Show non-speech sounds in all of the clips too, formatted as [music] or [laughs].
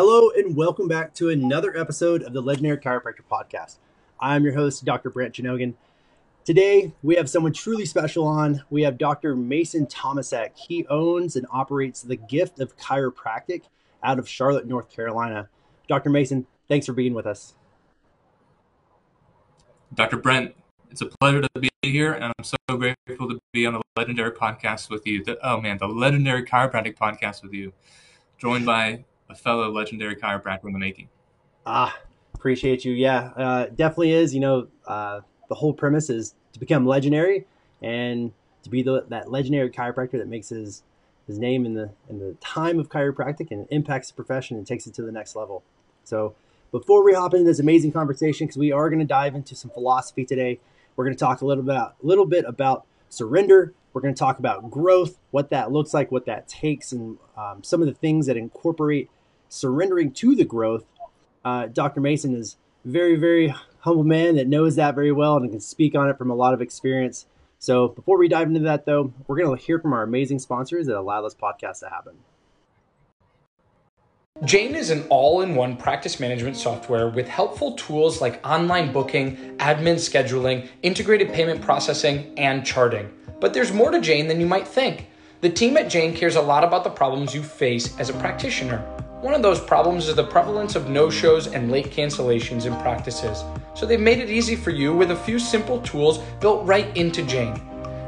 Hello, and welcome back to another episode of the Legendary Chiropractor Podcast. I'm your host, Dr. Brent Janogan. Today, we have someone truly special on. We have Dr. Mason Tomasek. He owns and operates the Gift of Chiropractic out of Charlotte, North Carolina. Dr. Mason, thanks for being with us. Dr. Brent, it's a pleasure to be here, and I'm so grateful to be on the Legendary Podcast with you. The, oh man, the Legendary Chiropractic Podcast with you, joined by a fellow legendary chiropractor in the making. Ah, appreciate you. Yeah, uh, definitely is. You know, uh, the whole premise is to become legendary and to be the, that legendary chiropractor that makes his his name in the in the time of chiropractic and impacts the profession and takes it to the next level. So before we hop into this amazing conversation, because we are going to dive into some philosophy today, we're going to talk a little bit about, a little bit about surrender. We're going to talk about growth, what that looks like, what that takes, and um, some of the things that incorporate surrendering to the growth. Uh, Dr. Mason is very, very humble man that knows that very well and can speak on it from a lot of experience. So before we dive into that, though, we're going to hear from our amazing sponsors that allow this podcast to happen. Jane is an all in one practice management software with helpful tools like online booking, admin scheduling, integrated payment processing, and charting. But there's more to Jane than you might think. The team at Jane cares a lot about the problems you face as a practitioner. One of those problems is the prevalence of no shows and late cancellations in practices. So they've made it easy for you with a few simple tools built right into Jane.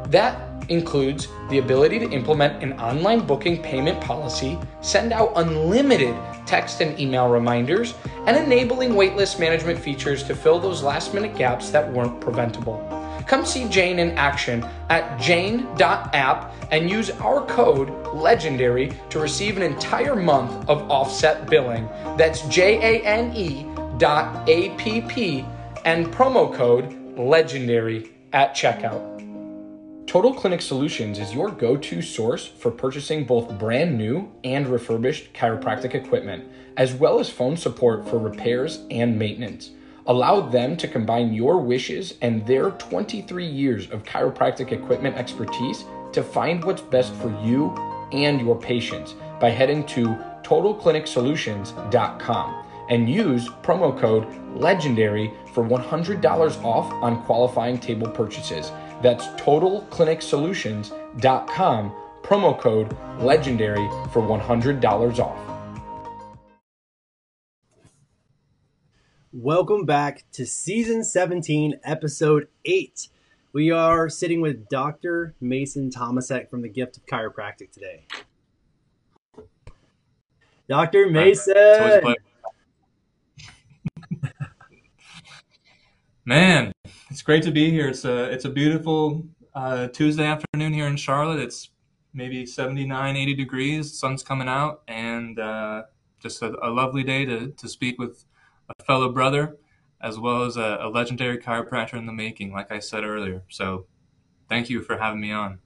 That includes the ability to implement an online booking payment policy, send out unlimited text and email reminders, and enabling waitlist management features to fill those last minute gaps that weren't preventable. Come see Jane in action at jane.app and use our code LEGENDARY to receive an entire month of offset billing. That's J A N E dot A P P and promo code LEGENDARY at checkout. Total Clinic Solutions is your go to source for purchasing both brand new and refurbished chiropractic equipment, as well as phone support for repairs and maintenance. Allow them to combine your wishes and their 23 years of chiropractic equipment expertise to find what's best for you and your patients by heading to totalclinicsolutions.com and use promo code LEGENDARY for $100 off on qualifying table purchases. That's totalclinicsolutions.com, promo code LEGENDARY for $100 off. Welcome back to season 17, episode 8. We are sitting with Dr. Mason Tomasek from the Gift of Chiropractic today. Dr. Mason! Man, it's great to be here. It's a it's a beautiful uh, Tuesday afternoon here in Charlotte. It's maybe 79, 80 degrees. Sun's coming out, and uh, just a, a lovely day to, to speak with a fellow brother, as well as a, a, legendary chiropractor in the making, like I said earlier. So, thank you for having me on.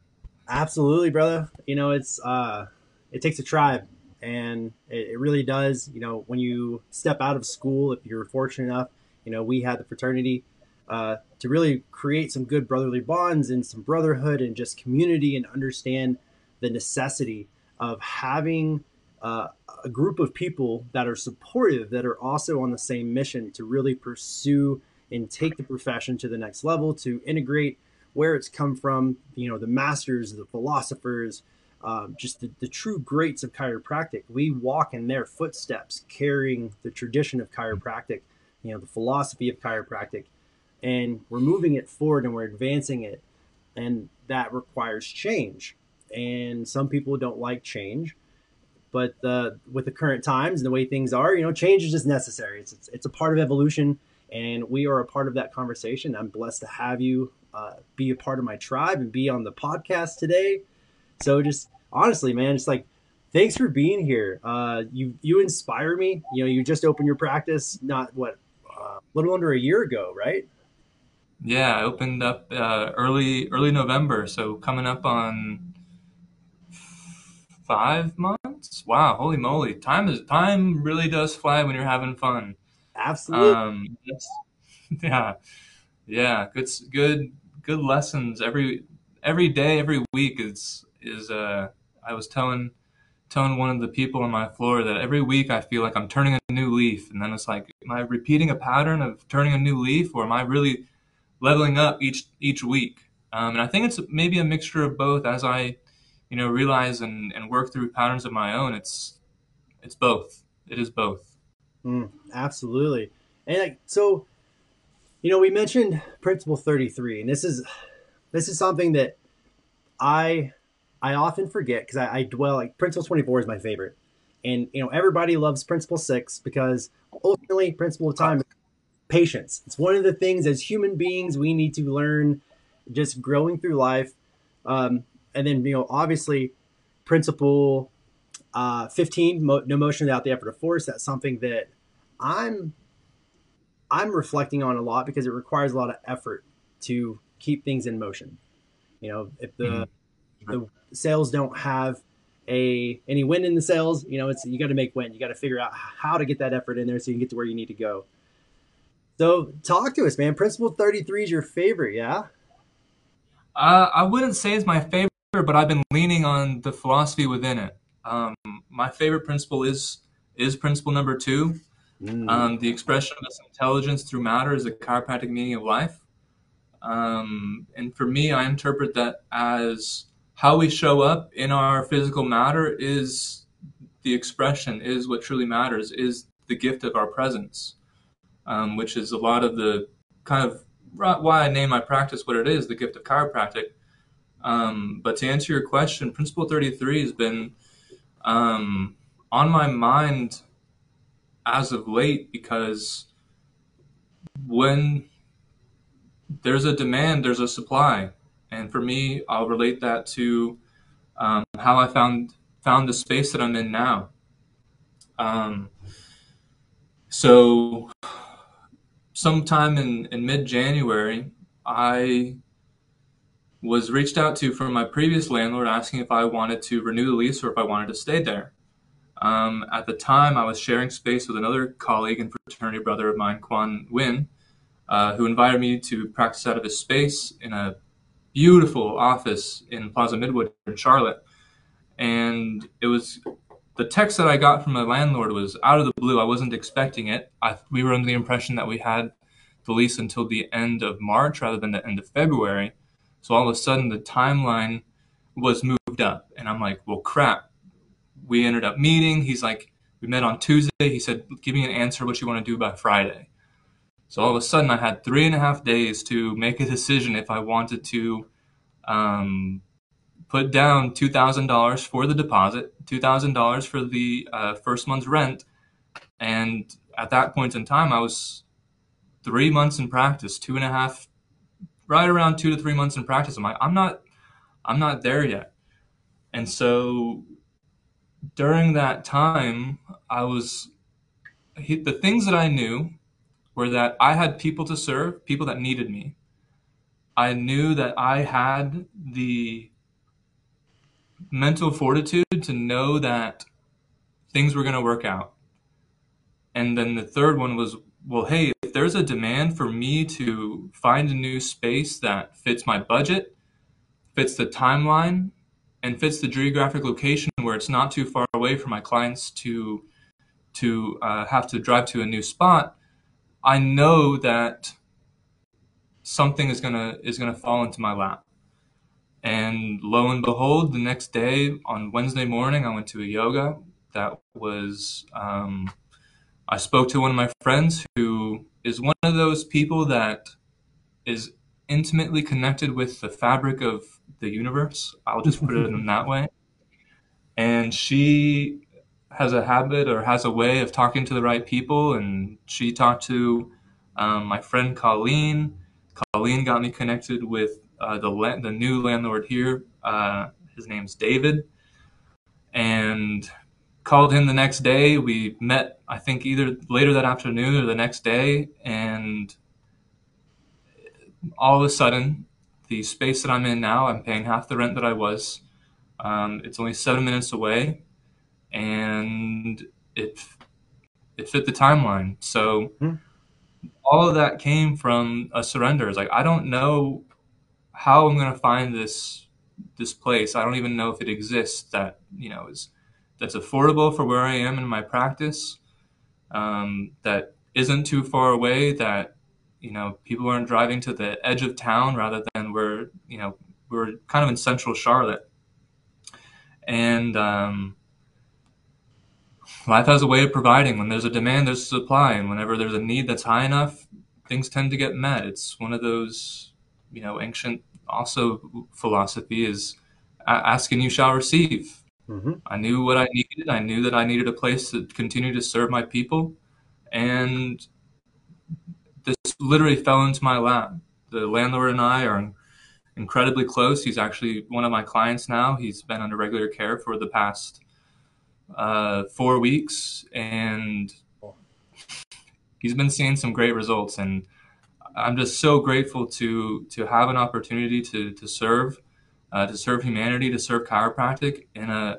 Absolutely, brother. You know, it's uh, it takes a tribe, and it, it really does. You know, when you step out of school, if you're fortunate enough, you know, we had the fraternity uh, to really create some good brotherly bonds and some brotherhood and just community and understand the necessity of having uh, a group of people that are supportive, that are also on the same mission to really pursue and take the profession to the next level, to integrate where it's come from, you know, the masters, the philosophers, um, just the, the true greats of chiropractic. We walk in their footsteps, carrying the tradition of chiropractic, you know, the philosophy of chiropractic, and we're moving it forward and we're advancing it. And that requires change. And some people don't like change but uh, with the current times and the way things are, you know, change is just necessary. It's, it's, it's a part of evolution, and we are a part of that conversation. I'm blessed to have you uh, be a part of my tribe and be on the podcast today. So just honestly, man, it's like thanks for being here. Uh, you you inspire me. You know, you just opened your practice not what a uh, little under a year ago, right? Yeah, I opened up uh, early early November, so coming up on five months. Wow, holy moly! Time is time really does fly when you're having fun. Absolutely. Um, [laughs] yeah, yeah. Good, good, good lessons every every day, every week. Is is uh, I was telling telling one of the people on my floor that every week I feel like I'm turning a new leaf, and then it's like, am I repeating a pattern of turning a new leaf, or am I really leveling up each each week? Um, and I think it's maybe a mixture of both. As I, you know, realize and, and work through patterns of my own, it's it's both. It is both. Mm, absolutely. And like, so, you know, we mentioned Principle 33, and this is this is something that I I often forget because I, I dwell like Principle 24 is my favorite. And you know, everybody loves Principle 6 because ultimately Principle of Time patience. It's one of the things as human beings we need to learn just growing through life. Um, and then, you know, obviously, Principle uh, 15, mo- no motion without the effort of force. That's something that I'm I'm reflecting on a lot because it requires a lot of effort to keep things in motion. You know, if the mm-hmm. the sails don't have a any wind in the sails, you know, it's you got to make wind. You got to figure out how to get that effort in there so you can get to where you need to go. So, talk to us, man. Principle 33 is your favorite, yeah? Uh, I wouldn't say it's my favorite, but I've been leaning on the philosophy within it. Um, my favorite principle is is principle number two. Mm. Um, the expression of intelligence through matter is the chiropractic meaning of life. Um, and for me, I interpret that as how we show up in our physical matter is the expression, is what truly matters, is the gift of our presence, um, which is a lot of the kind of why I name my practice what it is, the gift of chiropractic. Um, but to answer your question, Principle 33 has been um, on my mind as of late because when there's a demand, there's a supply, and for me, I'll relate that to um, how I found found the space that I'm in now. Um, so, sometime in, in mid January, I was reached out to from my previous landlord asking if I wanted to renew the lease or if I wanted to stay there. Um, at the time, I was sharing space with another colleague and fraternity brother of mine, Quan Win, uh, who invited me to practice out of his space in a beautiful office in Plaza Midwood in Charlotte. And it was the text that I got from my landlord was out of the blue. I wasn't expecting it. I, we were under the impression that we had the lease until the end of March rather than the end of February. So all of a sudden, the timeline was moved up, and I'm like, well, crap. We ended up meeting. He's like, we met on Tuesday. He said, give me an answer what you want to do by Friday. So all of a sudden, I had three and a half days to make a decision if I wanted to um, put down two thousand dollars for the deposit, two thousand dollars for the uh, first month's rent, and at that point in time, I was three months in practice, two and a half right around two to three months in practice. I'm like, I'm not, I'm not there yet. And so during that time, I was, he, the things that I knew were that I had people to serve, people that needed me. I knew that I had the mental fortitude to know that things were going to work out. And then the third one was, well, hey, there's a demand for me to find a new space that fits my budget, fits the timeline, and fits the geographic location where it's not too far away for my clients to to uh, have to drive to a new spot, I know that something is gonna is gonna fall into my lap. And lo and behold, the next day on Wednesday morning, I went to a yoga. That was um, I spoke to one of my friends who is one of those people that is intimately connected with the fabric of the universe. I'll just put it in [laughs] that way. And she has a habit or has a way of talking to the right people. And she talked to um, my friend Colleen. Colleen got me connected with uh, the la- the new landlord here. Uh, his name's David, and called him the next day. We met, I think, either later that afternoon or the next day, and all of a sudden, the space that I'm in now, I'm paying half the rent that I was. Um, it's only seven minutes away, and it it fit the timeline. So hmm. all of that came from a surrender. It's like I don't know how I'm going to find this this place. I don't even know if it exists. That you know is that's affordable for where I am in my practice, um, that isn't too far away, that you know people aren't driving to the edge of town rather than we're you know we're kind of in central Charlotte, and um, life has a way of providing. When there's a demand, there's a supply, and whenever there's a need that's high enough, things tend to get met. It's one of those you know ancient also philosophy is ask and you shall receive. Mm-hmm. I knew what I needed. I knew that I needed a place to continue to serve my people. And this literally fell into my lap. The landlord and I are incredibly close. He's actually one of my clients now. He's been under regular care for the past uh, four weeks, and he's been seeing some great results. And I'm just so grateful to to have an opportunity to to serve uh, to serve humanity, to serve chiropractic in a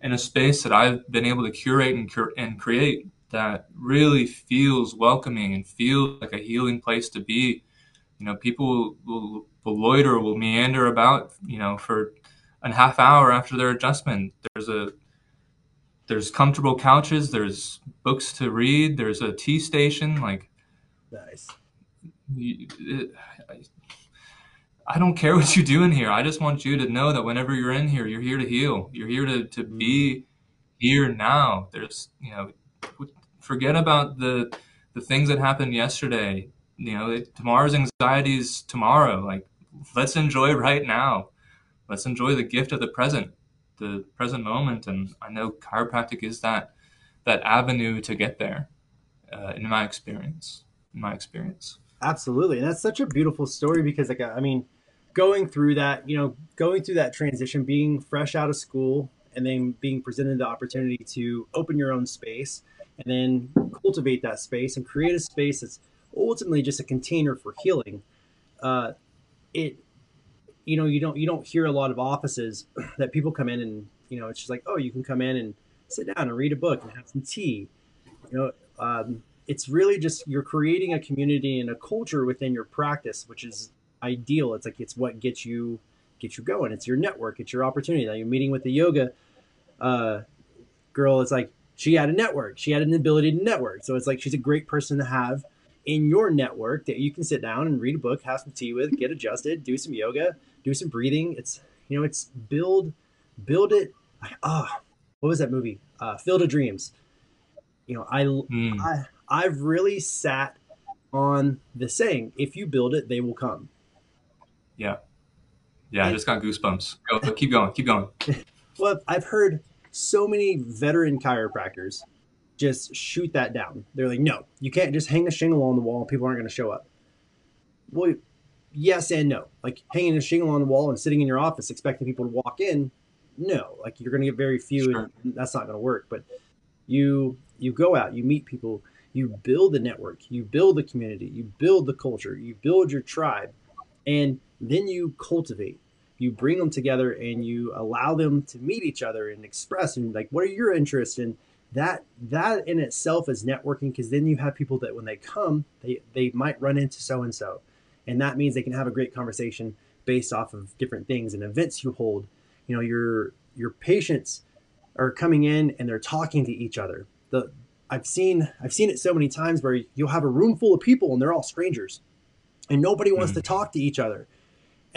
in a space that I've been able to curate and, cur- and create that really feels welcoming and feels like a healing place to be. You know, people will, will loiter, will meander about, you know, for a half hour after their adjustment. There's a there's comfortable couches, there's books to read, there's a tea station, like nice. It, I don't care what you do in here. I just want you to know that whenever you're in here, you're here to heal. You're here to, to be mm-hmm. here now. There's, you know, forget about the the things that happened yesterday. You know, tomorrow's anxieties tomorrow. Like, let's enjoy right now. Let's enjoy the gift of the present, the present moment. And I know chiropractic is that that avenue to get there. Uh, in my experience, in my experience. Absolutely, and that's such a beautiful story because, like, I mean, going through that, you know, going through that transition, being fresh out of school, and then being presented the opportunity to open your own space and then cultivate that space and create a space that's ultimately just a container for healing. Uh, it, you know, you don't you don't hear a lot of offices [clears throat] that people come in and you know it's just like oh you can come in and sit down and read a book and have some tea. You know, um, it's really just you're creating a community and a culture within your practice, which is ideal. It's like it's what gets you gets you going. It's your network. It's your opportunity. Like you're meeting with the yoga uh, girl. It's like she had a network. She had an ability to network. So it's like she's a great person to have in your network that you can sit down and read a book, have some tea with, get adjusted, do some yoga, do some breathing. It's you know, it's build build it. Ah, oh, what was that movie? Uh, Field of Dreams. You know, I mm. I I've really sat on the saying, if you build it, they will come. Yeah. Yeah, I just got goosebumps. Go, keep going, keep going. [laughs] well, I've heard so many veteran chiropractors just shoot that down. They're like, no, you can't just hang a shingle on the wall and people aren't going to show up. Well, yes and no. Like hanging a shingle on the wall and sitting in your office expecting people to walk in, no. Like you're going to get very few, sure. and that's not going to work. But you you go out, you meet people, you build the network, you build the community, you build the culture, you build your tribe, and then you cultivate. You bring them together and you allow them to meet each other and express and like what are your interests? And that that in itself is networking because then you have people that when they come they they might run into so and so and that means they can have a great conversation based off of different things and events you hold. You know your your patients are coming in and they're talking to each other. The i've seen i've seen it so many times where you'll have a room full of people and they're all strangers. And nobody wants mm. to talk to each other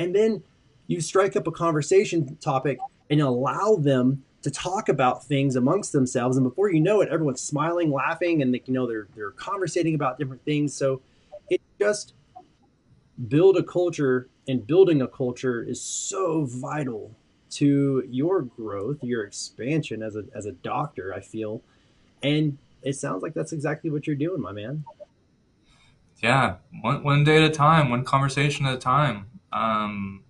and then you strike up a conversation topic and allow them to talk about things amongst themselves. And before you know it everyone's smiling laughing and they, you know they're they're conversating about different things. So it just build a culture and building a culture is so vital to your growth your expansion as a as a doctor i feel. And it sounds like that's exactly what you're doing my man. Yeah one, one day at a time one conversation at a time um,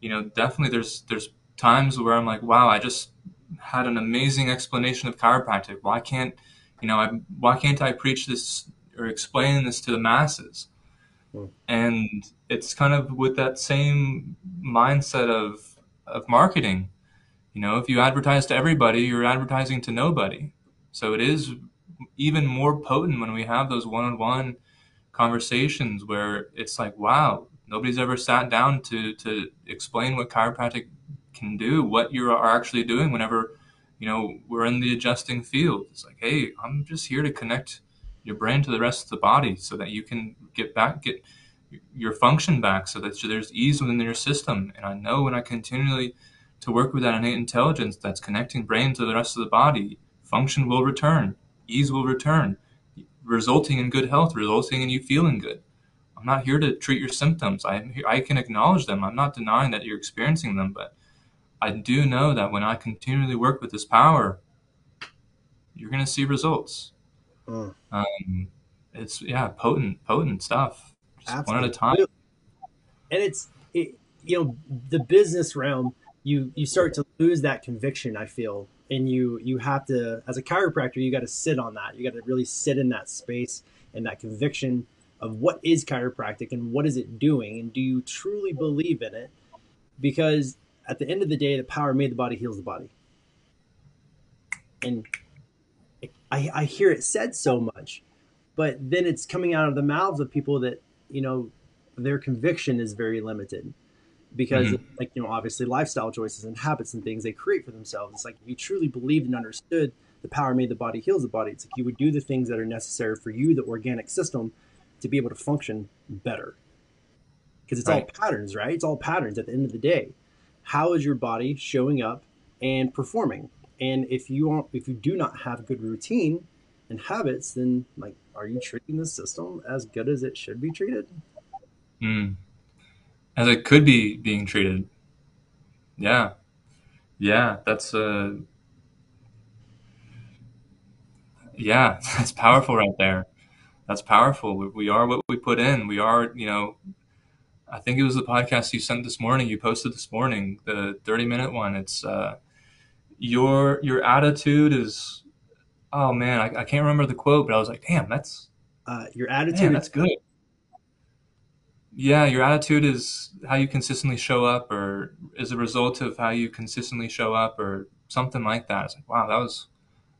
you know, definitely there's there's times where I'm like, wow, I just had an amazing explanation of chiropractic. Why can't you know, I, why can't I preach this or explain this to the masses? Hmm. And it's kind of with that same mindset of of marketing. You know, if you advertise to everybody, you're advertising to nobody. So it is even more potent when we have those one-on-one conversations where it's like, wow, nobody's ever sat down to to explain what chiropractic can do, what you are actually doing whenever you know, we're in the adjusting field. It's like, hey, I'm just here to connect your brain to the rest of the body so that you can get back, get your function back so that there's ease within your system. And I know when I continually to work with that innate intelligence that's connecting brain to the rest of the body, function will return, ease will return, resulting in good health, resulting in you feeling good. I'm not here to treat your symptoms. I I can acknowledge them. I'm not denying that you're experiencing them, but I do know that when I continually work with this power, you're going to see results. Mm. Um, it's yeah, potent, potent stuff. one at a time. And it's it, you know the business realm. You you start to lose that conviction. I feel, and you you have to as a chiropractor, you got to sit on that. You got to really sit in that space and that conviction of what is chiropractic and what is it doing, and do you truly believe in it? Because at the end of the day, the power made the body heals the body. And I, I hear it said so much, but then it's coming out of the mouths of people that, you know, their conviction is very limited because mm-hmm. like, you know, obviously lifestyle choices and habits and things they create for themselves. It's like if you truly believed and understood the power made the body heals the body, it's like you would do the things that are necessary for you, the organic system, to be able to function better. Because it's right. all patterns, right? It's all patterns at the end of the day how is your body showing up and performing? And if you want, if you do not have good routine and habits, then like, are you treating the system as good as it should be treated? Mm. As it could be being treated. Yeah. Yeah. That's, uh, yeah, [laughs] that's powerful right there. That's powerful. We, we are what we put in. We are, you know, I think it was the podcast you sent this morning. You posted this morning, the 30 minute one. It's uh, your your attitude is. Oh man, I, I, can't remember the quote, but I was like, damn, that's uh, your attitude. Man, that's good. Yeah, your attitude is how you consistently show up, or is a result of how you consistently show up, or something like that. It's like, wow, that was.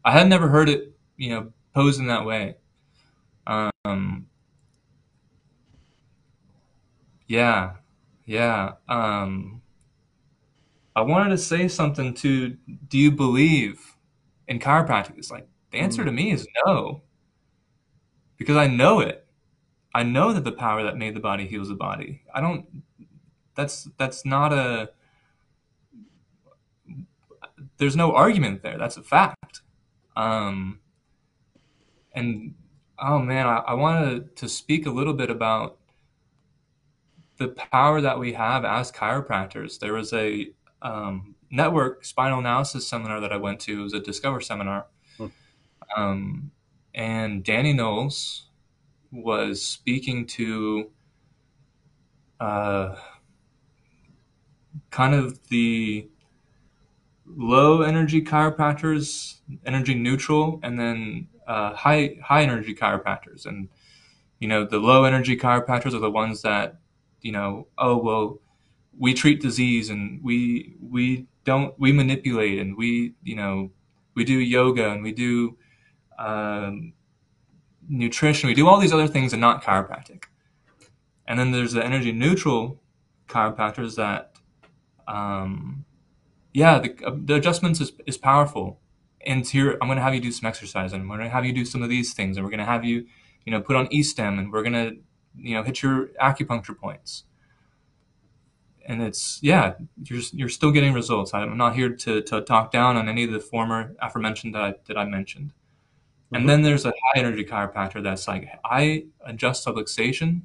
I had never heard it, you know, posed in that way. Um, yeah, yeah. Um, I wanted to say something to. Do you believe in chiropractic? It's like the answer mm. to me is no, because I know it. I know that the power that made the body heals the body. I don't. That's that's not a. There's no argument there. That's a fact. Um, and oh man, I, I wanted to speak a little bit about the power that we have as chiropractors. There was a um, network spinal analysis seminar that I went to. It was a Discover seminar. Hmm. Um, and Danny Knowles was speaking to uh, kind of the low energy chiropractors, energy neutral, and then uh, high high energy chiropractors. And you know, the low energy chiropractors are the ones that you know, oh well, we treat disease and we we don't we manipulate and we you know we do yoga and we do um, nutrition. We do all these other things and not chiropractic. And then there's the energy neutral chiropractors that, um, yeah, the, uh, the adjustments is, is powerful. And here, I'm going to have you do some exercise and we're going to have you do some of these things and we're going to have you, you know, put on E-stim and we're going to you know hit your acupuncture points. And it's yeah you're you're still getting results. I'm not here to, to talk down on any of the former aforementioned that i that i mentioned. Mm-hmm. and then there's a high energy chiropractor that's like i adjust subluxation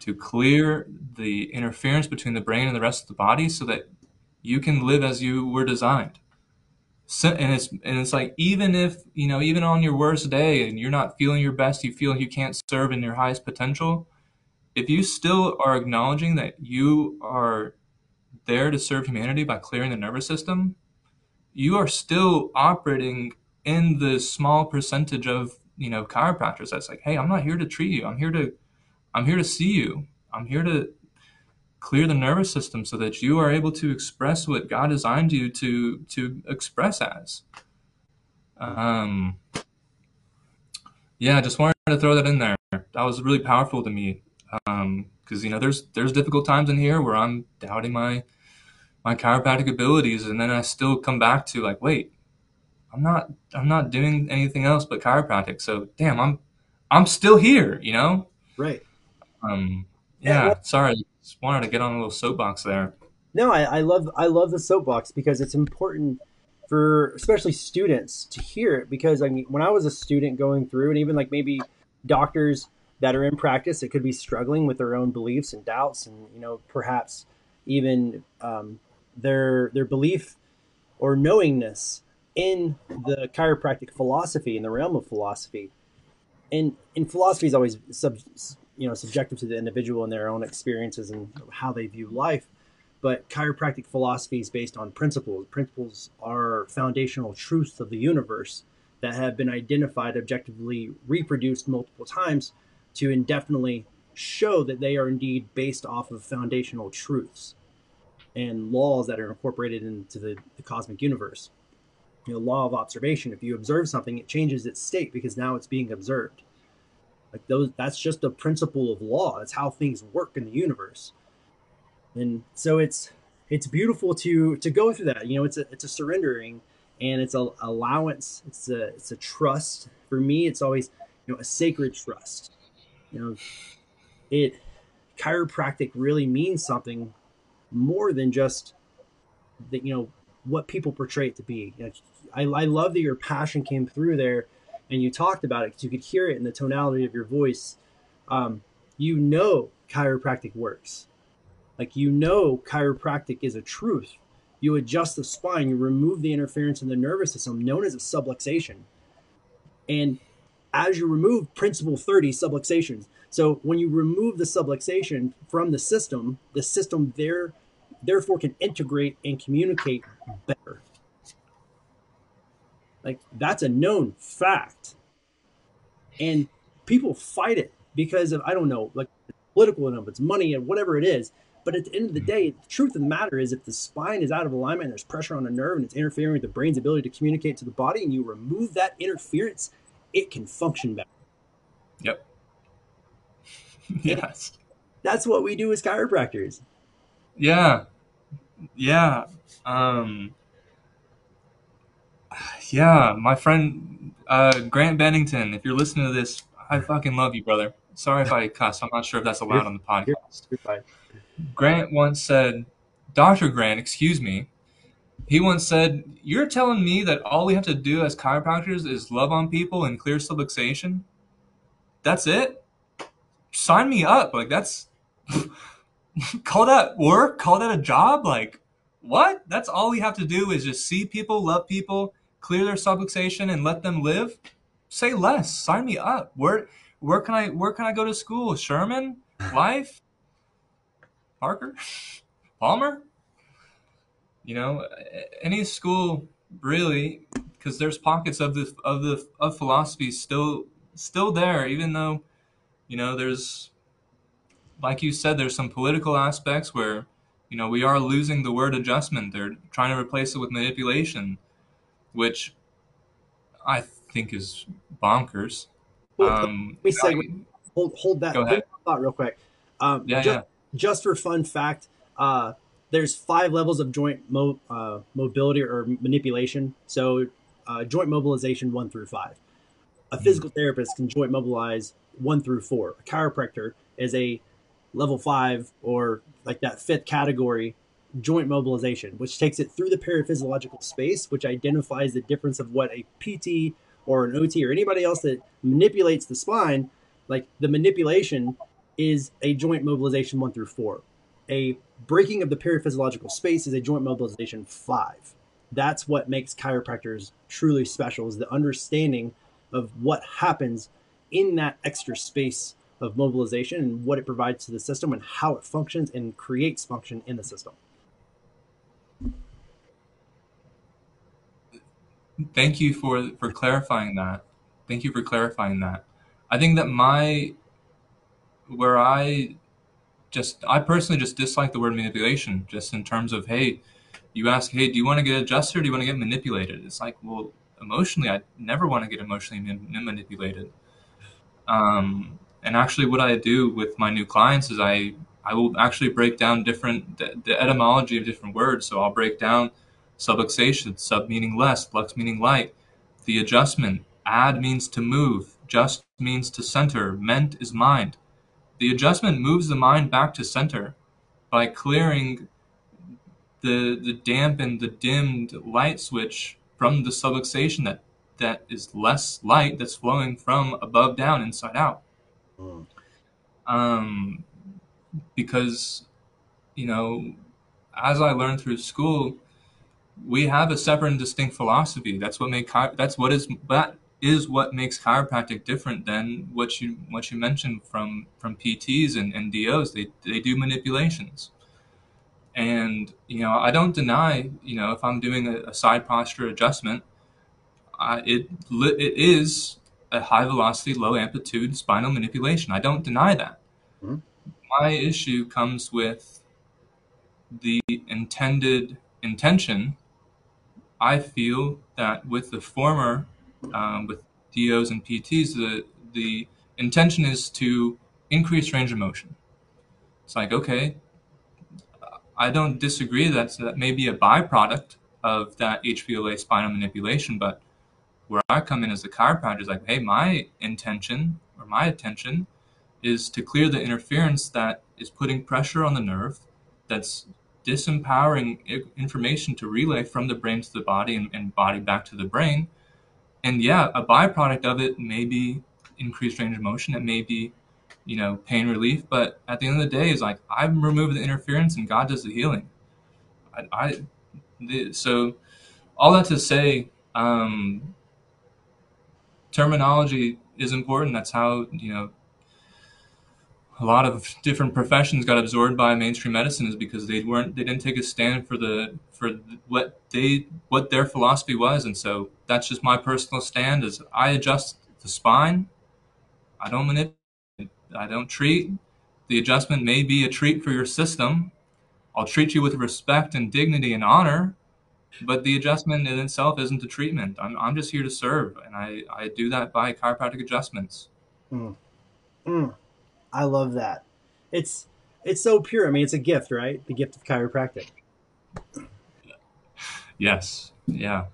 to clear the interference between the brain and the rest of the body so that you can live as you were designed so, and it's and it's like even if you know even on your worst day and you're not feeling your best you feel you can't serve in your highest potential if you still are acknowledging that you are there to serve humanity by clearing the nervous system, you are still operating in the small percentage of you know chiropractors that's like, hey, I'm not here to treat you. I'm here to I'm here to see you. I'm here to clear the nervous system so that you are able to express what God designed you to to express as. Um, yeah, just wanted to throw that in there. That was really powerful to me because um, you know there's there's difficult times in here where I'm doubting my my chiropractic abilities, and then I still come back to like, wait, I'm not I'm not doing anything else but chiropractic. So damn, I'm I'm still here, you know? Right. Um Yeah, yeah, well- sorry. Just wanted to get on a little soapbox there. No, I, I love I love the soapbox because it's important for especially students to hear it because I mean when I was a student going through and even like maybe doctors that are in practice that could be struggling with their own beliefs and doubts and you know perhaps even um, their their belief or knowingness in the chiropractic philosophy in the realm of philosophy and and philosophy is always sub, you know subjective to the individual and their own experiences and how they view life but chiropractic philosophy is based on principles. Principles are foundational truths of the universe that have been identified, objectively reproduced multiple times to indefinitely show that they are indeed based off of foundational truths and laws that are incorporated into the, the cosmic universe. You know, law of observation. If you observe something, it changes its state because now it's being observed. Like those, that's just a principle of law. That's how things work in the universe. And so it's it's beautiful to to go through that. You know it's a it's a surrendering and it's a allowance. It's a it's a trust. For me it's always you know a sacred trust. You know it chiropractic really means something more than just that you know what people portray it to be. You know, I, I love that your passion came through there and you talked about it because you could hear it in the tonality of your voice um, you know chiropractic works like you know, chiropractic is a truth. You adjust the spine, you remove the interference in the nervous system known as a subluxation. And as you remove principle 30 subluxations, so when you remove the subluxation from the system, the system there therefore can integrate and communicate better. Like that's a known fact. And people fight it because of I don't know, like political enough, it's money and whatever it is. But at the end of the day, the truth of the matter is if the spine is out of alignment and there's pressure on a nerve and it's interfering with the brain's ability to communicate to the body and you remove that interference, it can function better. Yep. [laughs] yes. That's what we do as chiropractors. Yeah. Yeah. Um yeah, my friend uh Grant Bennington, if you're listening to this, I fucking love you, brother. Sorry if I [laughs] cuss. I'm not sure if that's allowed on the podcast. You're fine. Grant once said, Dr. Grant, excuse me, he once said, You're telling me that all we have to do as chiropractors is love on people and clear subluxation? That's it? Sign me up. Like, that's. [laughs] call that work? Call that a job? Like, what? That's all we have to do is just see people, love people, clear their subluxation, and let them live? Say less. Sign me up. Where, where can I where can I go to school? Sherman? [laughs] Life? Parker, [laughs] Palmer, you know, any school really, because there's pockets of the of the of philosophy still still there, even though, you know, there's, like you said, there's some political aspects where, you know, we are losing the word adjustment. They're trying to replace it with manipulation, which I think is bonkers. Well, Um, let me segue. Hold, hold that thought real quick. Um, yeah, just, yeah. just for fun fact, uh, there's five levels of joint mo- uh, mobility or manipulation. So, uh, joint mobilization one through five. A physical therapist can joint mobilize one through four. A chiropractor is a level five or like that fifth category joint mobilization, which takes it through the paraphysiological space, which identifies the difference of what a PT or an OT or anybody else that manipulates the spine, like the manipulation is a joint mobilization one through four. A breaking of the paraphysiological space is a joint mobilization five. That's what makes chiropractors truly special is the understanding of what happens in that extra space of mobilization and what it provides to the system and how it functions and creates function in the system. Thank you for for clarifying that. Thank you for clarifying that. I think that my where I just I personally just dislike the word manipulation just in terms of hey, you ask, "Hey, do you want to get adjusted or do you want to get manipulated?" It's like, well, emotionally I never want to get emotionally man- manipulated. Um and actually what I do with my new clients is I I will actually break down different the, the etymology of different words. So I'll break down subluxation, sub meaning less, lux meaning light, The adjustment, add means to move, just means to center, ment is mind. The adjustment moves the mind back to center by clearing the the dampened, the dimmed light switch from the subluxation that that is less light that's flowing from above down, inside out. Mm. Um, because you know, as I learned through school, we have a separate and distinct philosophy. That's what make that's what is that is what makes chiropractic different than what you what you mentioned from from PTs and, and DOs. They they do manipulations. And you know, I don't deny, you know, if I'm doing a, a side posture adjustment, uh, it it is a high velocity, low amplitude spinal manipulation. I don't deny that. Mm-hmm. My issue comes with the intended intention. I feel that with the former, um, with DOs and PTs, the the intention is to increase range of motion. It's like okay, I don't disagree that that may be a byproduct of that HVLA spinal manipulation, but where I come in as a chiropractor is like, hey, my intention or my attention is to clear the interference that is putting pressure on the nerve, that's disempowering information to relay from the brain to the body and, and body back to the brain. And yeah, a byproduct of it may be increased range of motion. It may be, you know, pain relief. But at the end of the day, is like I've removed the interference and God does the healing. I, I the, so all that to say, um, terminology is important. That's how you know a lot of different professions got absorbed by mainstream medicine is because they weren't they didn't take a stand for the for what they what their philosophy was and so that's just my personal stand is i adjust the spine i don't manipulate i don't treat the adjustment may be a treat for your system i'll treat you with respect and dignity and honor but the adjustment in itself isn't the treatment. I'm, I'm just here to serve, and I, I do that by chiropractic adjustments. Mm. Mm. I love that. It's it's so pure. I mean, it's a gift, right? The gift of chiropractic. Yes. Yeah.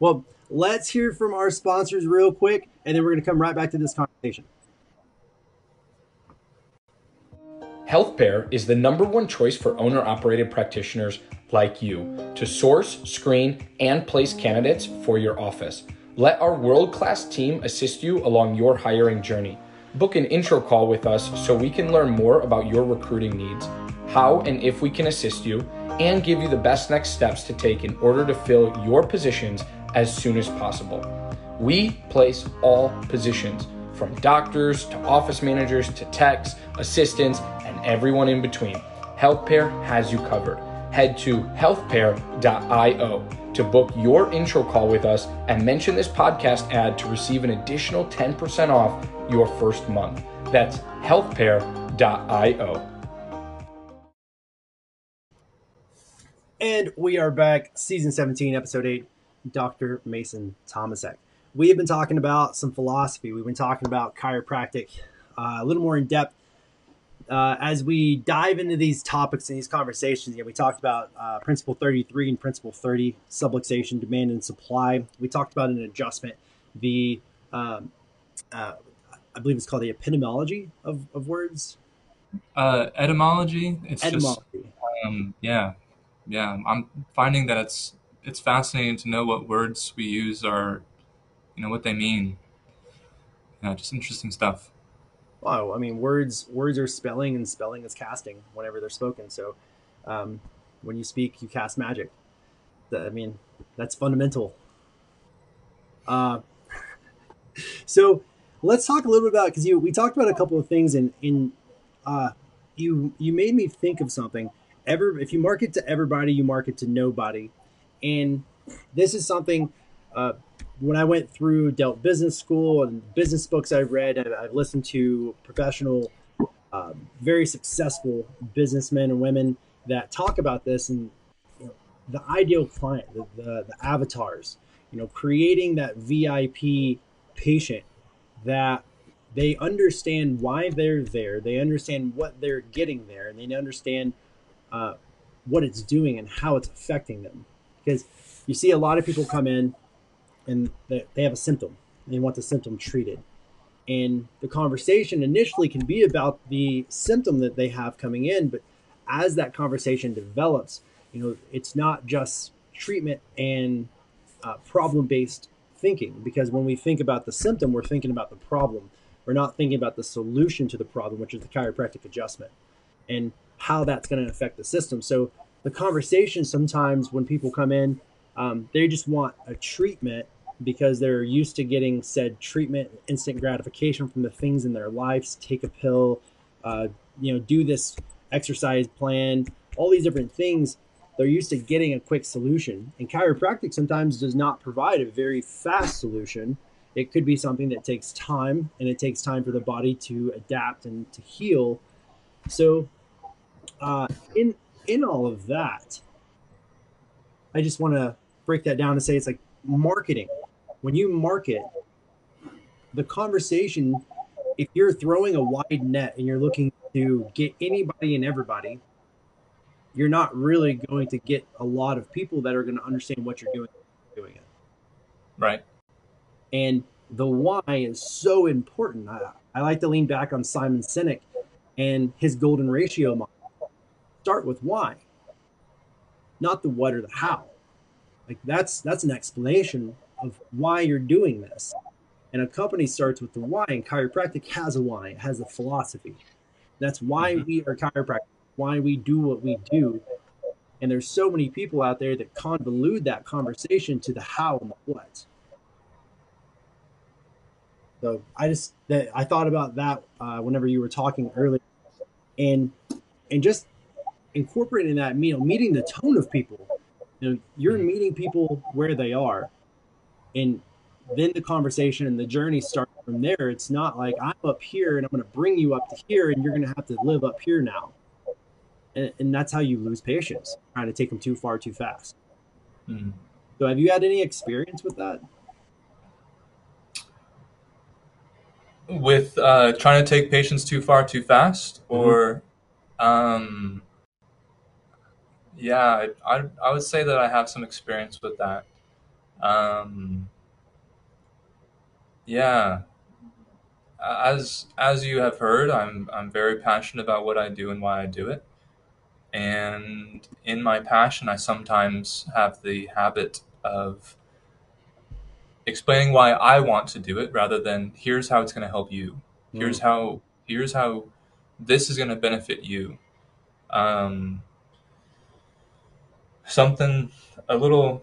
Well, let's hear from our sponsors real quick, and then we're going to come right back to this conversation. HealthPair is the number one choice for owner operated practitioners like you to source, screen, and place candidates for your office. Let our world class team assist you along your hiring journey. Book an intro call with us so we can learn more about your recruiting needs, how and if we can assist you, and give you the best next steps to take in order to fill your positions as soon as possible. We place all positions, from doctors to office managers to techs, assistants, and everyone in between. HealthPair has you covered head to healthpair.io to book your intro call with us and mention this podcast ad to receive an additional 10% off your first month. That's healthpair.io. And we are back, season 17, episode 8, Dr. Mason Tomasek. We have been talking about some philosophy. We've been talking about chiropractic uh, a little more in depth uh, as we dive into these topics and these conversations, yeah, we talked about uh, Principle 33 and Principle 30, subluxation, demand and supply. We talked about an adjustment, the, um, uh, I believe it's called the epistemology of, of words. Uh, etymology. It's etymology. Just, um, yeah, yeah. I'm finding that it's it's fascinating to know what words we use are, you know, what they mean. Yeah, just interesting stuff wow, I mean, words words are spelling and spelling is casting whenever they're spoken. So um, when you speak, you cast magic. I mean, that's fundamental. Uh, [laughs] so let's talk a little bit about because you we talked about a couple of things and in uh, you you made me think of something. Ever if you market to everybody, you market to nobody, and this is something. Uh, when I went through Delt Business School and business books I've read, I've, I've listened to professional, uh, very successful businessmen and women that talk about this and you know, the ideal client, the, the, the avatars, you know, creating that VIP patient that they understand why they're there, they understand what they're getting there, and they understand uh, what it's doing and how it's affecting them. Because you see a lot of people come in and they have a symptom. And they want the symptom treated. And the conversation initially can be about the symptom that they have coming in, but as that conversation develops, you know, it's not just treatment and uh, problem based thinking because when we think about the symptom, we're thinking about the problem. We're not thinking about the solution to the problem, which is the chiropractic adjustment and how that's going to affect the system. So the conversation sometimes when people come in, um, they just want a treatment because they're used to getting said treatment, instant gratification from the things in their lives. Take a pill, uh, you know, do this exercise plan, all these different things. They're used to getting a quick solution, and chiropractic sometimes does not provide a very fast solution. It could be something that takes time, and it takes time for the body to adapt and to heal. So, uh, in in all of that, I just want to break that down and say it's like marketing. When you market, the conversation, if you're throwing a wide net and you're looking to get anybody and everybody, you're not really going to get a lot of people that are going to understand what you're doing. Doing it right, and the why is so important. I, I like to lean back on Simon Sinek and his golden ratio model. Start with why, not the what or the how. Like that's that's an explanation of why you're doing this. And a company starts with the why, and chiropractic has a why. It has a philosophy. That's why mm-hmm. we are chiropractic, why we do what we do. And there's so many people out there that convolute that conversation to the how and the what. So I just that I thought about that uh, whenever you were talking earlier, and and just incorporating that, know, meeting the tone of people. You know, you're mm-hmm. meeting people where they are, and then the conversation and the journey starts from there. It's not like I'm up here and I'm going to bring you up to here, and you're going to have to live up here now. And, and that's how you lose patience, trying to take them too far too fast. Mm-hmm. So, have you had any experience with that? with uh, trying to take patients too far too fast mm-hmm. or um, yeah I, I would say that i have some experience with that um, yeah as as you have heard i'm i'm very passionate about what i do and why i do it and in my passion i sometimes have the habit of explaining why I want to do it rather than here's how it's going to help you. Here's mm. how here's how this is going to benefit you. Um, something a little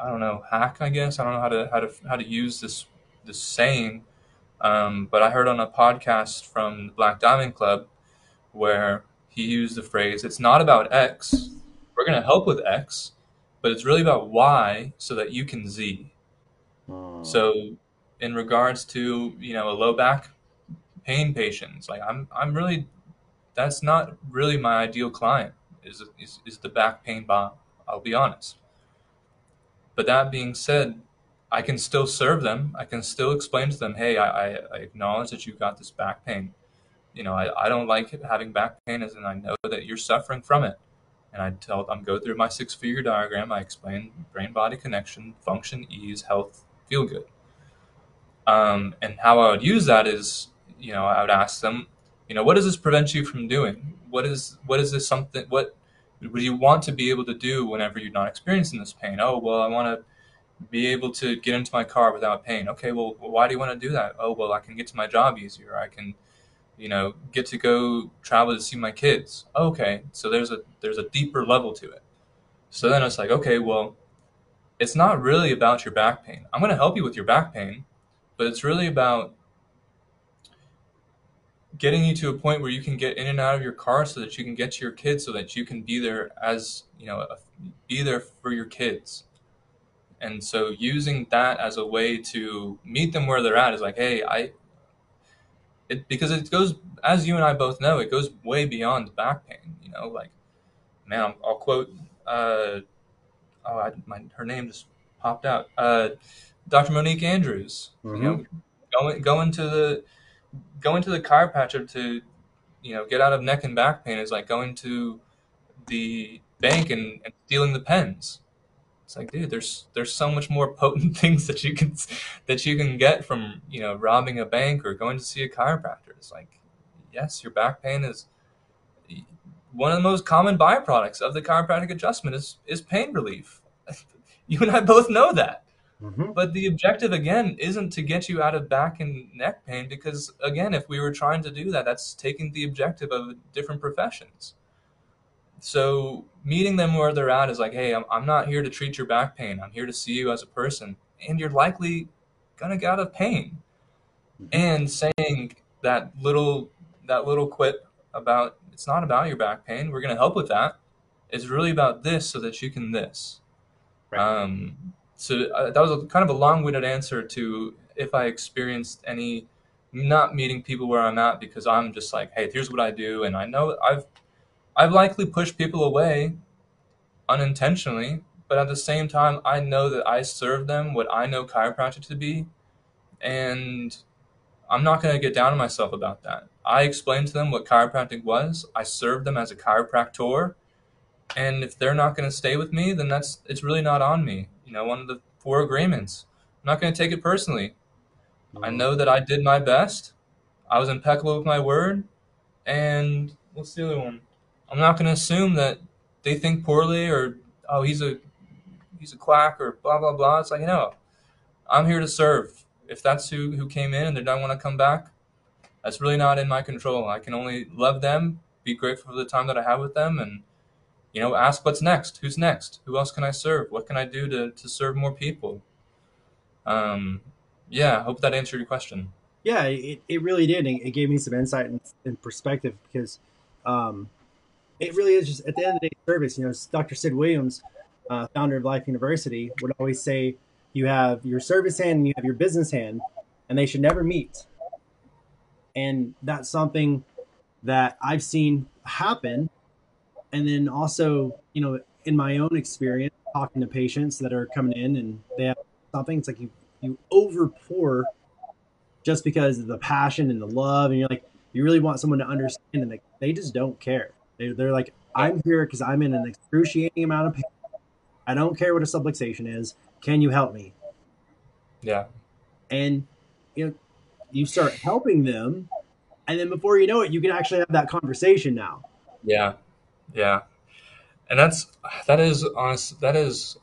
I don't know hack I guess I don't know how to how to how to use this this saying, um, but I heard on a podcast from the Black Diamond Club where he used the phrase "It's not about X. We're going to help with X." but it's really about Y so that you can Z. Oh. So in regards to, you know, a low back pain patients, like I'm I'm really that's not really my ideal client is is, is the back pain bomb. I'll be honest. But that being said, I can still serve them. I can still explain to them, hey, I, I, acknowledge that you've got this back pain. You know, I, I don't like having back pain, and I know that you're suffering from it and I tell them go through my six figure diagram. I explain brain body connection, function, ease, health, feel good. Um, and how I would use that is, you know, I would ask them, you know, what does this prevent you from doing? What is what is this something? What would you want to be able to do whenever you're not experiencing this pain? Oh, well, I want to be able to get into my car without pain. Okay, well, why do you want to do that? Oh, well, I can get to my job easier. I can you know, get to go travel to see my kids. Okay, so there's a there's a deeper level to it. So then it's like, okay, well, it's not really about your back pain. I'm going to help you with your back pain, but it's really about getting you to a point where you can get in and out of your car so that you can get to your kids so that you can be there as, you know, be there for your kids. And so using that as a way to meet them where they're at is like, hey, I it because it goes as you and I both know, it goes way beyond back pain. You know, like man, I'll, I'll quote. Uh, oh, I, my her name just popped out. Uh, Dr. Monique Andrews. Mm-hmm. You know, going going to the going to the chiropractor to you know get out of neck and back pain is like going to the bank and, and stealing the pens. It's like, dude, there's there's so much more [laughs] potent things that you can that you can get from you know robbing a bank or going to see a chiropractor. It's like, yes, your back pain is one of the most common byproducts of the chiropractic adjustment is is pain relief. [laughs] you and I both know that. Mm-hmm. But the objective again isn't to get you out of back and neck pain because again, if we were trying to do that, that's taking the objective of different professions. So meeting them where they're at is like, hey, I'm, I'm not here to treat your back pain. I'm here to see you as a person, and you're likely gonna get out of pain. Mm-hmm. And saying that little that little quip about it's not about your back pain. We're gonna help with that. It's really about this so that you can this. Right. Um, so uh, that was a, kind of a long-winded answer to if I experienced any not meeting people where I'm at because I'm just like, hey, here's what I do, and I know I've I've likely pushed people away unintentionally, but at the same time, I know that I serve them what I know chiropractic to be, and I'm not going to get down on myself about that. I explained to them what chiropractic was. I served them as a chiropractor, and if they're not going to stay with me, then that's it's really not on me. You know, one of the four agreements. I'm not going to take it personally. I mm-hmm. know that I did my best. I was impeccable with my word, and what's the other one? I'm not going to assume that they think poorly or oh he's a he's a quack or blah blah blah. It's like no, I'm here to serve. If that's who who came in and they don't want to come back, that's really not in my control. I can only love them, be grateful for the time that I have with them, and you know ask what's next. Who's next? Who else can I serve? What can I do to to serve more people? Um, yeah, I hope that answered your question. Yeah, it, it really did. It gave me some insight and, and perspective because um, it really is just at the end of the day service. You know, Dr. Sid Williams, uh, founder of Life University, would always say you have your service hand and you have your business hand, and they should never meet. And that's something that I've seen happen. And then also, you know, in my own experience, talking to patients that are coming in and they have something, it's like you you over pour just because of the passion and the love, and you're like, you really want someone to understand, and they, they just don't care. They, they're like, I'm here because I'm in an excruciating amount of pain. I don't care what a subluxation is. Can you help me? Yeah. And you know, you start helping them, and then before you know it, you can actually have that conversation now. Yeah, yeah, and that's that is honest. That is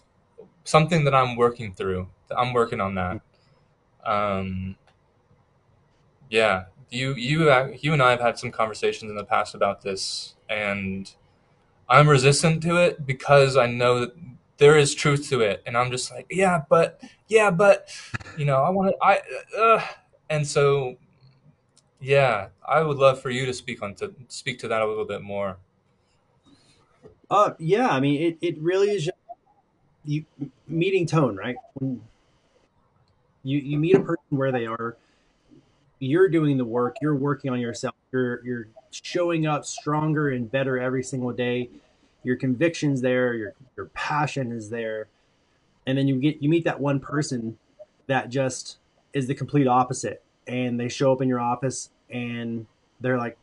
something that I'm working through. I'm working on that. Um, yeah, you you you and I have had some conversations in the past about this and I'm resistant to it because I know that there is truth to it, and I'm just like, yeah, but yeah, but you know, I want to, I, uh, and so yeah, I would love for you to speak on to speak to that a little bit more. Uh, yeah, I mean, it, it really is just you meeting tone, right? When you you meet a person where they are, you're doing the work, you're working on yourself, you're you're showing up stronger and better every single day. Your convictions there, your your passion is there, and then you get you meet that one person that just is the complete opposite, and they show up in your office and they're like,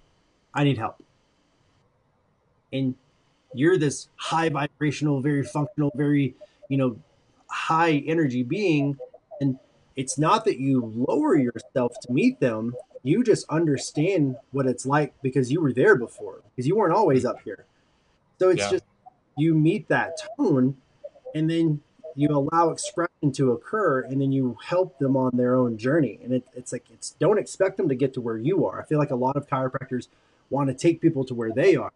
"I need help," and you're this high vibrational, very functional, very you know high energy being, and it's not that you lower yourself to meet them. You just understand what it's like because you were there before because you weren't always up here. So it's yeah. just you meet that tone and then you allow expression to occur and then you help them on their own journey. And it, it's like it's don't expect them to get to where you are. I feel like a lot of chiropractors want to take people to where they are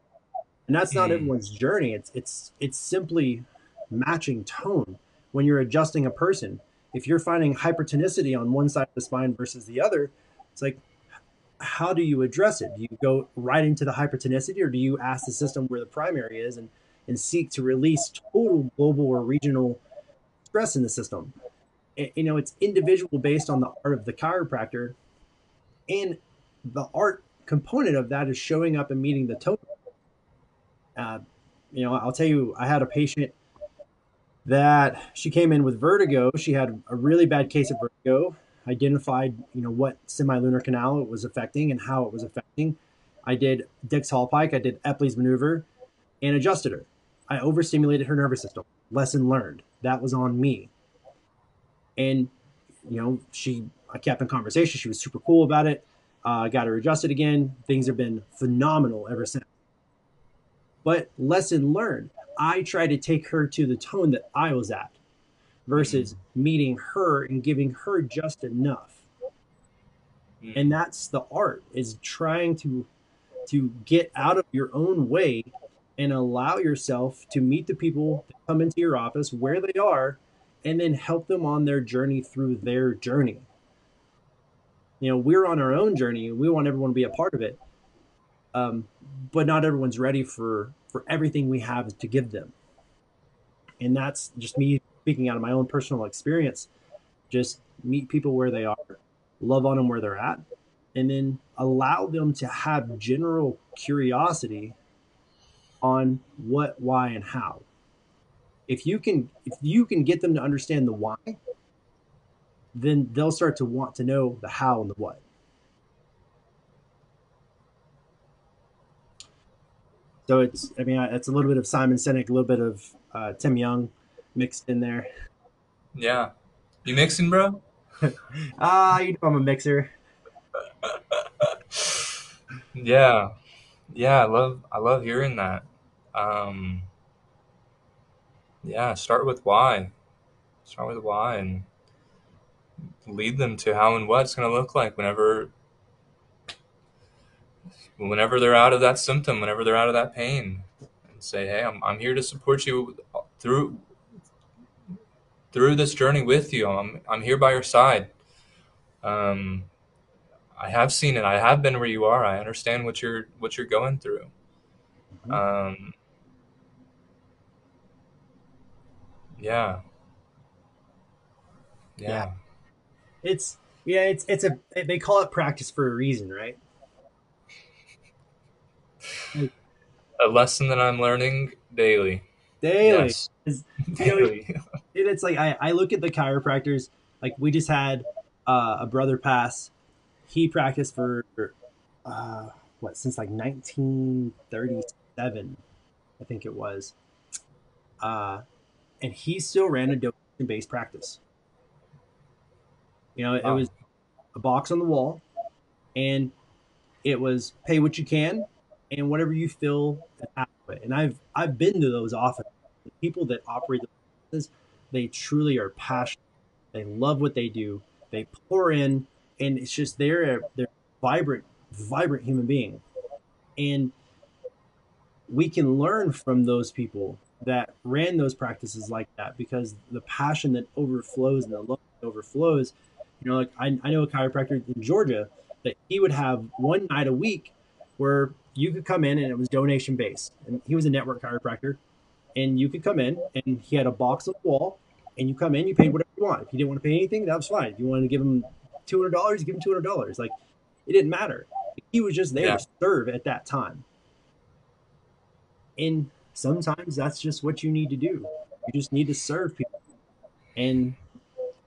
and that's not mm. everyone's journey it's it's it's simply matching tone when you're adjusting a person if you're finding hypertonicity on one side of the spine versus the other it's like how do you address it? Do you go right into the hypertonicity or do you ask the system where the primary is and, and seek to release total global or regional stress in the system? And, you know, it's individual based on the art of the chiropractor. And the art component of that is showing up and meeting the total. Uh, you know, I'll tell you, I had a patient that she came in with vertigo. She had a really bad case of vertigo identified, you know, what semilunar canal it was affecting and how it was affecting. I did Dix Hallpike, I did Epley's maneuver, and adjusted her. I overstimulated her nervous system. Lesson learned. That was on me. And you know, she I kept in conversation. She was super cool about it. Uh, got her adjusted again. Things have been phenomenal ever since. But lesson learned. I try to take her to the tone that I was at versus mm-hmm. meeting her and giving her just enough. Mm-hmm. And that's the art is trying to to get out of your own way and allow yourself to meet the people that come into your office where they are and then help them on their journey through their journey. You know, we're on our own journey. and We want everyone to be a part of it. Um, but not everyone's ready for for everything we have to give them. And that's just me speaking out of my own personal experience. Just meet people where they are, love on them where they're at, and then allow them to have general curiosity on what, why, and how. If you can, if you can get them to understand the why, then they'll start to want to know the how and the what. So it's, I mean, it's a little bit of Simon Sinek, a little bit of uh, Tim Young mixed in there. Yeah. You mixing, bro? [laughs] Ah, uh, you know I'm a mixer. [laughs] yeah. Yeah, I love I love hearing that. Um yeah, start with why. Start with why and lead them to how and what it's going to look like whenever whenever they're out of that symptom, whenever they're out of that pain, and say, "Hey, I'm I'm here to support you through through this journey with you. I'm I'm here by your side. Um, I have seen it. I have been where you are. I understand what you're what you're going through. Mm-hmm. Um, yeah. yeah. yeah. It's yeah, it's it's a they call it practice for a reason, right? A lesson that I'm learning daily. Daily. Yes. [laughs] daily. [laughs] it's like I, I look at the chiropractors, like we just had uh, a brother pass. He practiced for uh, what since like 1937, I think it was. Uh, and he still ran a donation based practice. You know, wow. it was a box on the wall, and it was pay what you can and whatever you feel And I've I've been to those offices. The people that operate the offices, they truly are passionate. They love what they do. They pour in, and it's just they're they're vibrant, vibrant human being, and we can learn from those people that ran those practices like that because the passion that overflows and the love that overflows. You know, like I, I know a chiropractor in Georgia that he would have one night a week where you could come in and it was donation based. And he was a network chiropractor. And you could come in and he had a box on the wall and you come in, you paid whatever you want. If you didn't want to pay anything, that was fine. If you wanted to give him two hundred dollars, give him two hundred dollars. Like it didn't matter. He was just there yeah. to serve at that time. And sometimes that's just what you need to do. You just need to serve people. And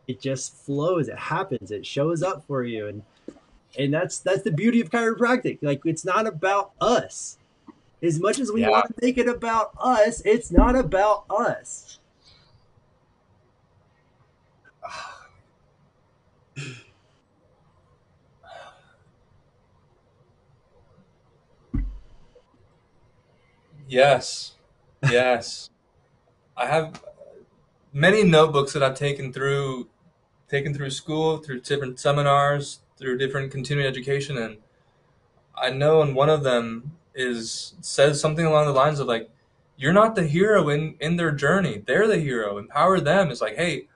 it just flows, it happens, it shows up for you. And and that's that's the beauty of chiropractic. Like it's not about us. As much as we yeah. want to make it about us, it's not about us. [sighs] Yes. Yes. I have many notebooks that I've taken through taken through school, through different seminars, through different continuing education, and I know in one of them is says something along the lines of like, "You're not the hero in in their journey; they're the hero. Empower them." It's like, hey,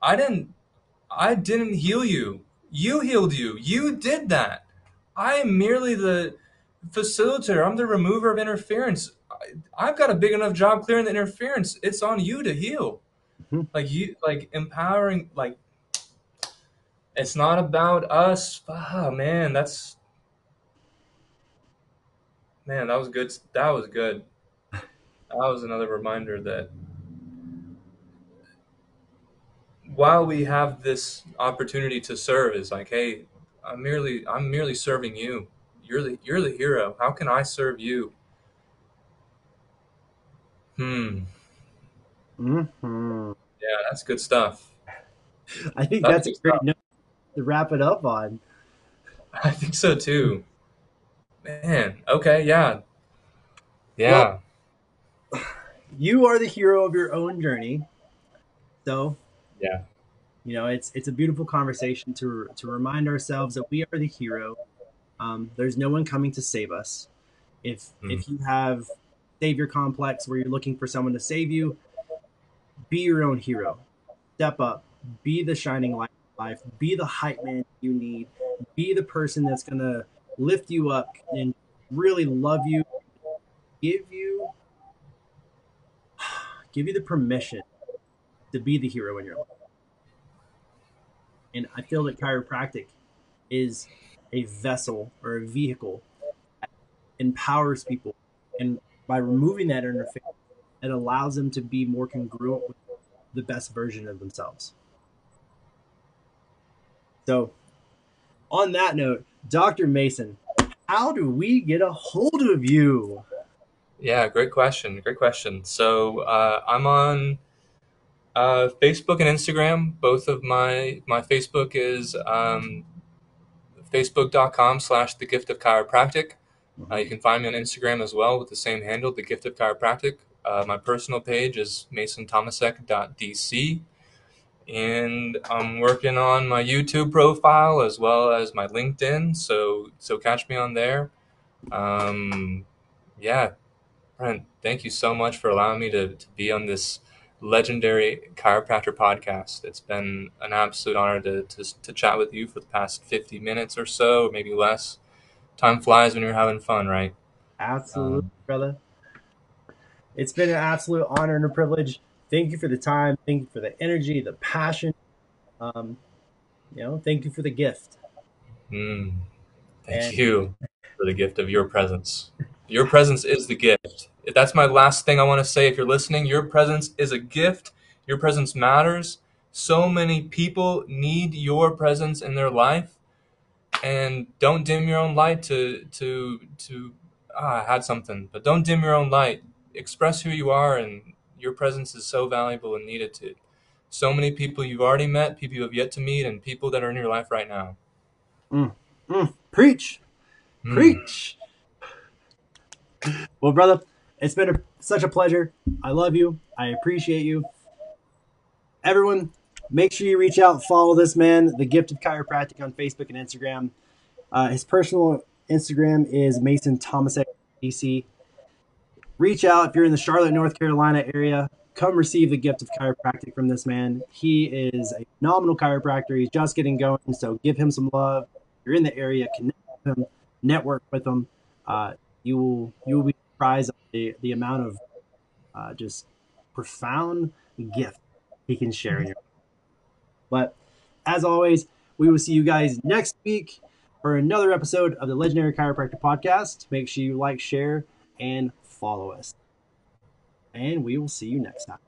I didn't, I didn't heal you. You healed you. You did that. I am merely the facilitator. I'm the remover of interference. I, have got a big enough job clearing the interference. It's on you to heal. Mm-hmm. Like you, like empowering, like it's not about us. Oh, man, that's man, that was good. That was good. That was another reminder that while we have this opportunity to serve, is like, hey, I'm merely I'm merely serving you. You're the you're the hero. How can I serve you? Hmm. hmm Yeah, that's good stuff. I think That's that's a great stuff. note to wrap it up on. I think so too. Man. Okay. Yeah. Yeah. You are the hero of your own journey. So, Yeah. you know, it's it's a beautiful conversation to to remind ourselves that we are the hero. Um, there's no one coming to save us. If Mm. if you have savior complex where you're looking for someone to save you, be your own hero. Step up. Be the shining light life. Be the hype man you need. Be the person that's gonna lift you up and really love you. Give you [sighs] give you the permission to be the hero in your life. And I feel that chiropractic is a vessel or a vehicle that empowers people. And by removing that interface, it allows them to be more congruent with the best version of themselves. So, on that note, Dr. Mason, how do we get a hold of you? Yeah, great question. Great question. So uh, I'm on uh, Facebook and Instagram. Both of my my Facebook is um, facebook.com slash the gift of chiropractic. Uh, you can find me on Instagram as well with the same handle, the gift of chiropractic. Uh, my personal page is masontomasek.dc. And I'm working on my YouTube profile as well as my LinkedIn. So so catch me on there. Um, yeah, Brent, thank you so much for allowing me to, to be on this legendary chiropractor podcast. It's been an absolute honor to, to, to chat with you for the past 50 minutes or so, maybe less. Time flies when you're having fun, right? Absolutely, Um, brother. It's been an absolute honor and a privilege. Thank you for the time. Thank you for the energy, the passion. Um, you know, thank you for the gift. Mm, thank And- you for the gift of your presence. Your presence is the gift. That's my last thing I want to say. If you're listening, your presence is a gift. Your presence matters. So many people need your presence in their life, and don't dim your own light to to to. Ah, I had something, but don't dim your own light. Express who you are, and your presence is so valuable and needed to so many people you've already met, people you have yet to meet, and people that are in your life right now. Mm, preach, Mm. preach. Well, brother, it's been a, such a pleasure. I love you. I appreciate you. Everyone, make sure you reach out, follow this man, the Gift of Chiropractic, on Facebook and Instagram. Uh, his personal Instagram is Mason Tomasek DC. Reach out if you're in the Charlotte, North Carolina area. Come receive the gift of chiropractic from this man. He is a phenomenal chiropractor. He's just getting going, so give him some love. If you're in the area, connect with him, network with him. Uh, you will you will be surprised at the, the amount of uh, just profound gift he can share but as always we will see you guys next week for another episode of the legendary chiropractor podcast make sure you like share and follow us. And we will see you next time